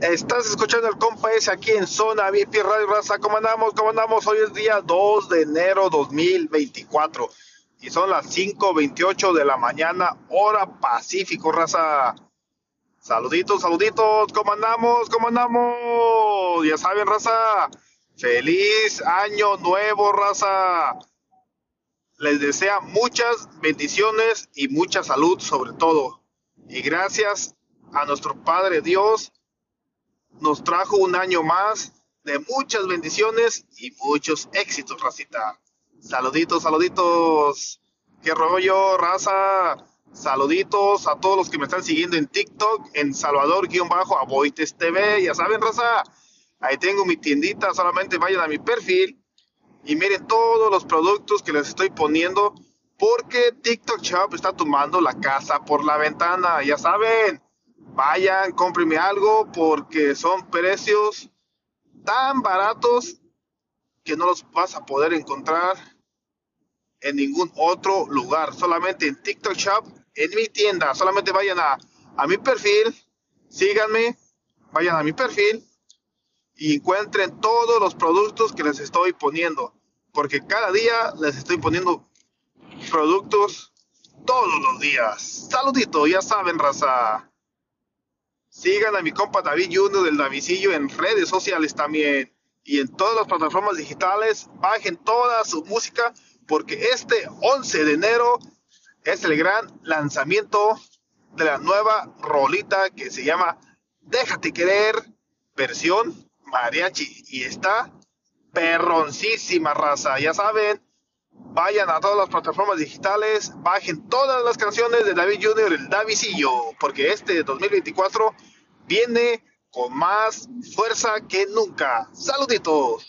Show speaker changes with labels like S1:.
S1: Estás escuchando el compa ese aquí en Zona VIP Radio Raza. ¿Cómo andamos? ¿Cómo andamos? Hoy es día 2 de enero 2024 y son las 5.28 de la mañana, hora Pacífico, Raza. Saluditos, saluditos. ¿Cómo andamos? ¿Cómo andamos? Ya saben, Raza. Feliz año nuevo, Raza. Les desea muchas bendiciones y mucha salud sobre todo. Y gracias a nuestro Padre Dios nos trajo un año más de muchas bendiciones y muchos éxitos, racita. Saluditos, saluditos. ¿Qué rollo, raza? Saluditos a todos los que me están siguiendo en TikTok, en Salvador-Aboites TV. Ya saben, raza, ahí tengo mi tiendita. Solamente vayan a mi perfil y miren todos los productos que les estoy poniendo. Porque TikTok Shop está tomando la casa por la ventana. Ya saben, vayan, cómprenme algo porque son precios tan baratos que no los vas a poder encontrar en ningún otro lugar, solamente en TikTok Shop, en mi tienda, solamente vayan a, a mi perfil, síganme, vayan a mi perfil y encuentren todos los productos que les estoy poniendo, porque cada día les estoy poniendo productos todos los días. Saludito, ya saben, raza. Sigan a mi compa David Junior del Davidillo en redes sociales también y en todas las plataformas digitales. Bajen toda su música porque este 11 de enero es el gran lanzamiento de la nueva rolita que se llama Déjate querer versión mariachi y está perroncísima raza. Ya saben, vayan a todas las plataformas digitales, bajen todas las canciones de David Junior, el Davidillo, porque este 2024 viene con más fuerza que nunca. Saluditos.